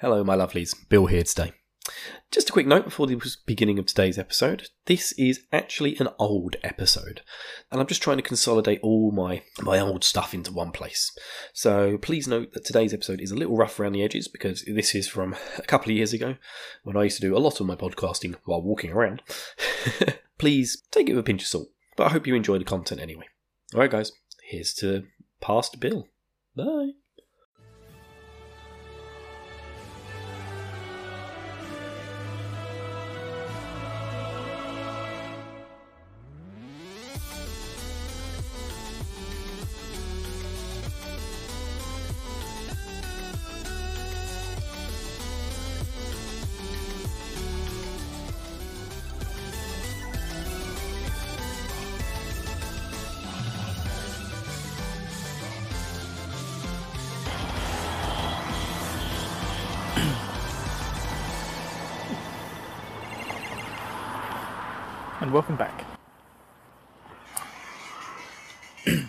Hello, my lovelies. Bill here today. Just a quick note before the beginning of today's episode. This is actually an old episode, and I'm just trying to consolidate all my, my old stuff into one place. So please note that today's episode is a little rough around the edges because this is from a couple of years ago when I used to do a lot of my podcasting while walking around. please take it with a pinch of salt, but I hope you enjoy the content anyway. Alright, guys, here's to past Bill. Bye. And welcome back. Go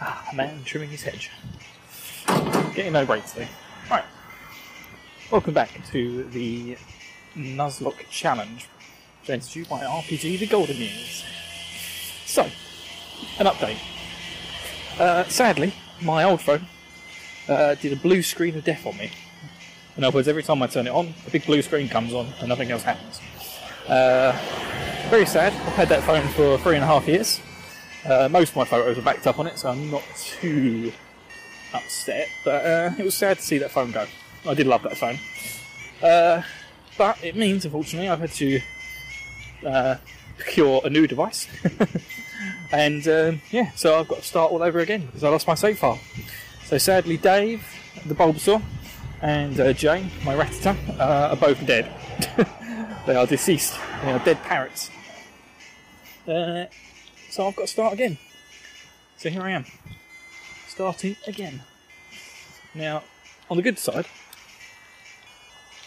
ah, a man trimming his hedge. Getting no breaks though. Right. Welcome back to the Nuzlocke Challenge presented to you by RPG The Golden Years. So, an update. Uh, sadly, my old phone uh, did a blue screen of death on me. In other words, every time I turn it on, a big blue screen comes on and nothing else happens. Uh, very sad. I've had that phone for three and a half years. Uh, most of my photos are backed up on it, so I'm not too upset. But uh, it was sad to see that phone go. I did love that phone. Uh, but it means, unfortunately, I've had to uh, procure a new device. and um, yeah, so I've got to start all over again because I lost my save file. So sadly, Dave, the Bulbasaur, and uh, Jane, my Rattata, uh, are both dead. they are deceased. They are dead parrots. Uh, so I've got to start again. So here I am, starting again. Now, on the good side,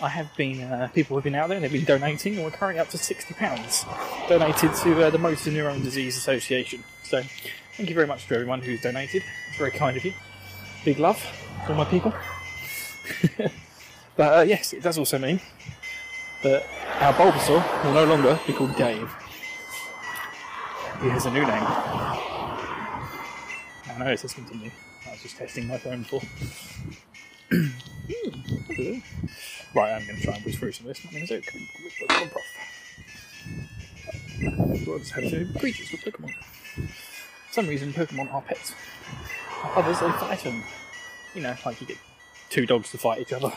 I have been, uh, people have been out there, and they've been donating, and we're currently up to £60 donated to uh, the Motor Neurone Disease Association. So, thank you very much to everyone who's donated. It's very kind of you. Big love for my people. but uh, yes, it does also mean that our Bulbasaur will no longer be called Dave. He has a new name. I know it says continue. I was just testing my phone for. Hmm, right, I'm going to try and whiz through some of this. I'm to say Pokemon Prof. We'll have creatures with Pokemon. For some reason, Pokemon are pets. Others, they fight them. You know, like you get two dogs to fight each other.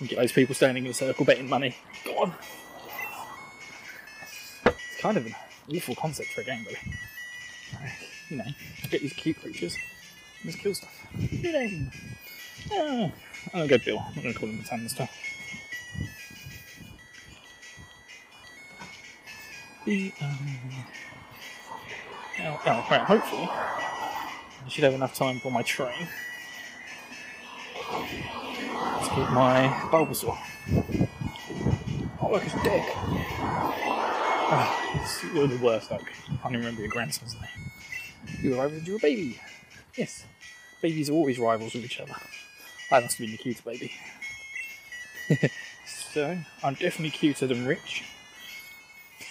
And get those people standing in a circle betting money. Go on. It's kind of an awful concept for a game, really. You know, get these cute creatures and just kill stuff. Oh, ah, I'll go Bill. I'm not to call him Tan stuff. The, um, now, now, right, hopefully, I should have enough time for my train. Let's get my Bulbasaur. Oh, look, it's Dick. Oh, you're the worst, like, I can't even remember your grandson's name. You arrived with your baby. Yes, babies are always rivals with each other. I must have been the cuter baby. so, I'm definitely cuter than Rich.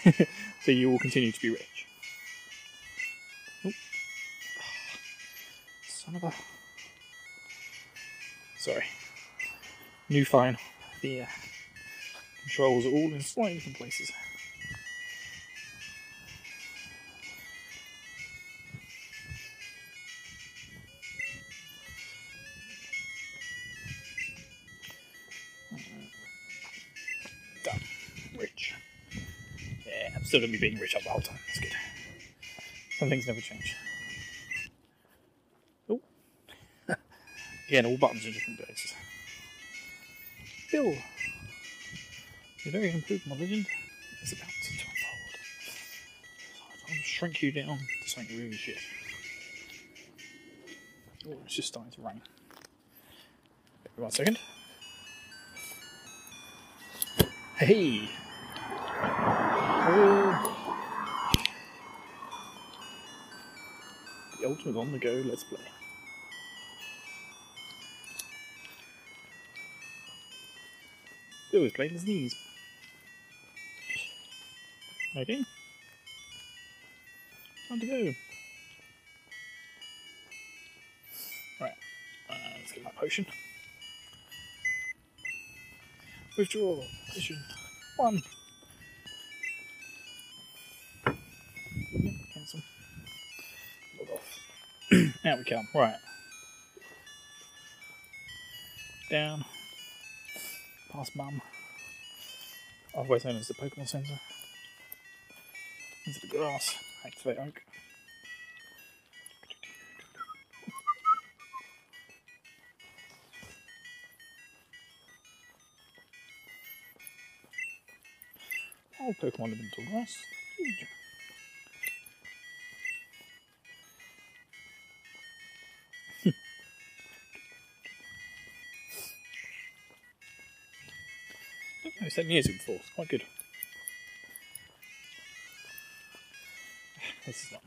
so you will continue to be rich. Oh. Son of a. Sorry. New fine. The uh, controls are all in slightly different places. Still gonna be being rich up the whole time. That's good. Some things never change. Oh. Again, all buttons in different places. Bill. Your very own Pokemon legend is about to unfold. I'll shrink you down to something really shit. Oh, it's just starting to rain. One second. Hey! Oh. Ultimate on the go, let's play. Bill is playing his knees. Okay. Time to go. Right. Uh, let's get my potion. Withdraw. Mission. One. Out we come. Right. Down. Past mum. Otherwise known as the Pokemon Center. Into the grass. Activate oak. All Pokemon live in tall grass. No, seven years before. It's quite good. This is not.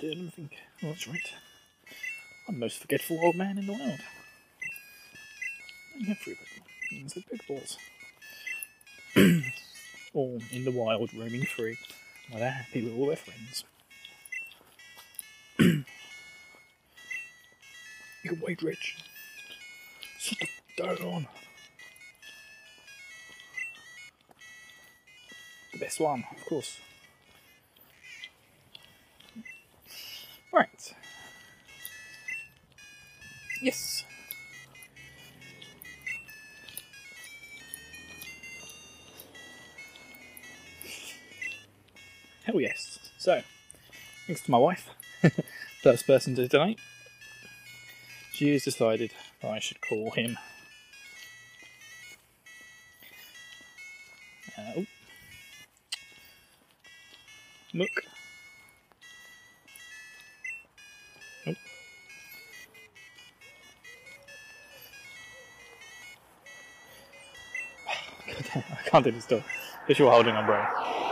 Did I think? Oh, that's right. I'm the most forgetful old man in the world. Have three Pokemon. These big balls. all in the wild, roaming free, while they're happy with all their friends. you can wait, Rich. Sit the f- down. The best one, of course. Right. Yes. Hell yes. So, thanks to my wife, first person to donate, she has decided I should call him. Uh, oh. Mook. Oh. I can't do this still. Visual holding umbrella.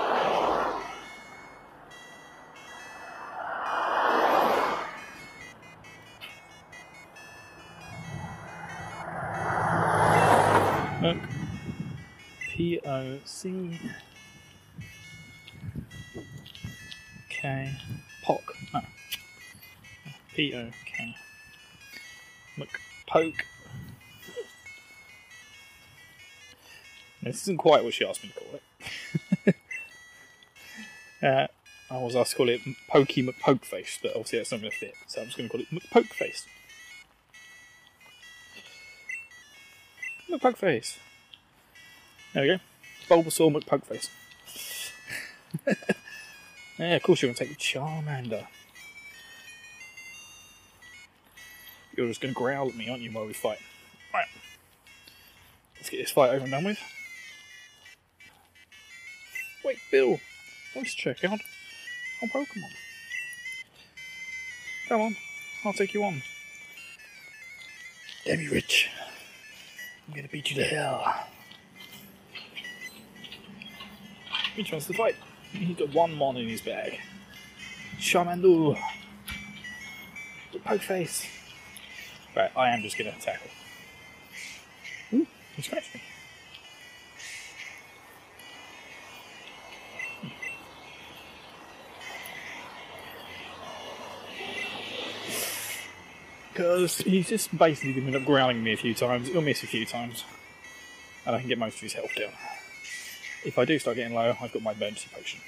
P O C K Pock. No. P O K. Mook Poke. This isn't quite what she asked me to call it. uh, I was asked to call it Pokey McPokeface, but obviously that's not going to fit, so I'm just going to call it McPokeface. McPokeface. There we go. Bulbasaur McPokeface. yeah, of course you're going to take Charmander. You're just going to growl at me, aren't you, while we fight? Right. Let's get this fight over and done with. Wait, Bill. Let's check out our Pokemon. Come on, I'll take you on. Damn you, Rich. I'm gonna beat you to hell. He tries to fight. He's got one mon in his bag. Charmander. The poke face. Right, I am just gonna tackle. Ooh, he scratched me. Because he's just basically been up growling me a few times. He'll miss a few times. And I can get most of his health down. If I do start getting low, I've got my emergency potion.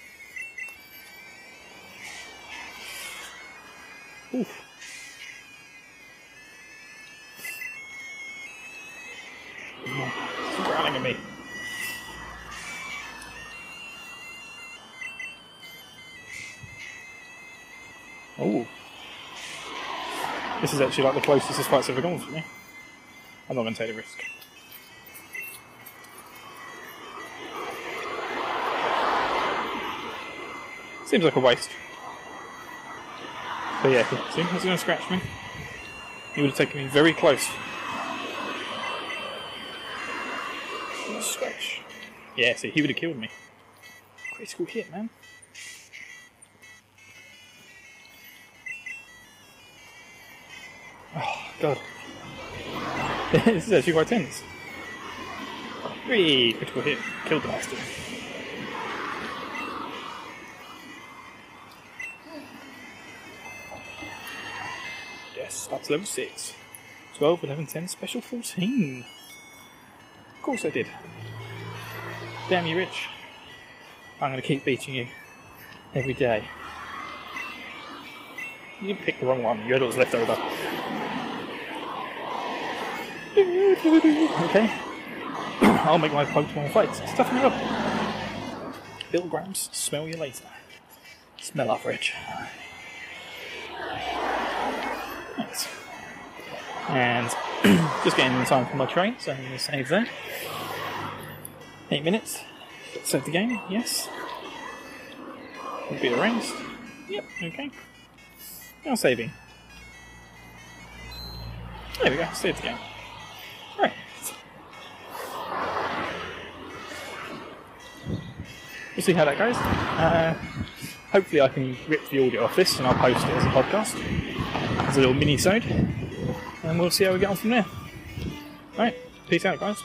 Oof. Growling at me. Oh. This is actually like the closest this fight's ever gone for me. I'm not going to take the risk. Seems like a waste. But yeah, see, he's going to scratch me. He would have taken me very close. Scratch. Yeah, see, he would have killed me. Critical hit, man. Oh, God. this is actually quite tense. Three critical hit. Killed the bastard. Yes, to level 6. 12, 11, 10, special 14. Of course I did. Damn you, Rich. I'm going to keep beating you every day. You picked the wrong one. You had was left over. Okay. I'll make my Pokemon fights. Stuff me up. Bill Grams, smell you later. Smell up, Rich. Nice. And just getting in time for my train, so I'm going to save there. Eight minutes. Save the game, yes. Will be erased. Yep, okay. Now saving. There we go, save the game. Right. We'll see how that goes. Uh, hopefully I can rip the audio off this and I'll post it as a podcast. A little mini-sode. And we'll see how we get on from there. Right, peace out guys.